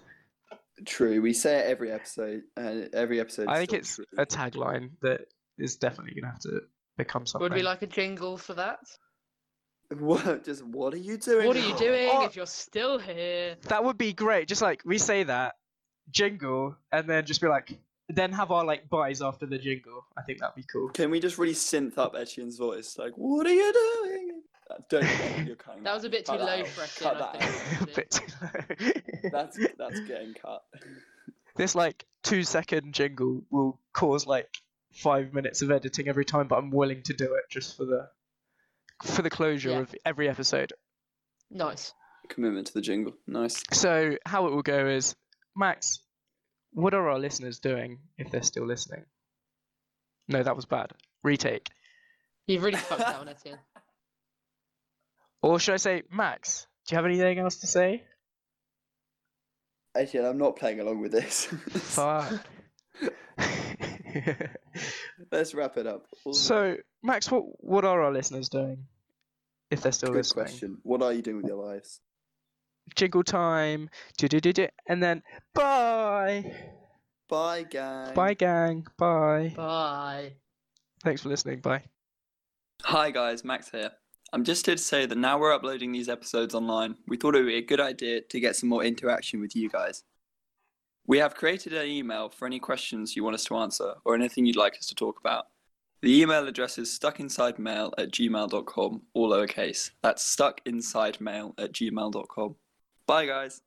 True, we say it every episode, and every episode. I think it's true. a tagline that is definitely gonna have to become something. Would we like a jingle for that? What? Just what are you doing? What are you doing Oh. if you're still here? That would be great. Just like we say that jingle, and then just be like, then have our like byes after the jingle. I think that'd be cool. Can we just really synth up Etienne's voice? Like, what are you doing? Don't you're cutting That was a bit too Cut that low out. for us. Cut that out. A bit too low. That's that's getting cut. this like two second jingle will cause like five minutes of editing every time, but I'm willing to do it just for the for the closure Yeah. of every episode. Nice. Commitment to the jingle. Nice. So how it will go is, Max, what are our listeners doing if they're still listening? No, that was bad. Retake. You've really fucked that one, Etienne. Or should I say, Max? Do you have anything else to say? Etienne, I'm not playing along with this. Fuck. Let's wrap it up. so, Max, what what are our listeners doing if they're still good listening? question. What are you doing with your lives? Jingle time, do-do-do-do, and then bye, Bye, gang. bye, gang, bye. Bye. Thanks for listening. Bye. Hi guys, Max here. I'm just here to say that now we're uploading these episodes online, we thought it would be a good idea to get some more interaction with you guys. We have created an email for any questions you want us to answer or anything you'd like us to talk about. The email address is stuckinsidemail at gmail.com, all lowercase. That's stuckinsidemail at gmail.com. Bye guys.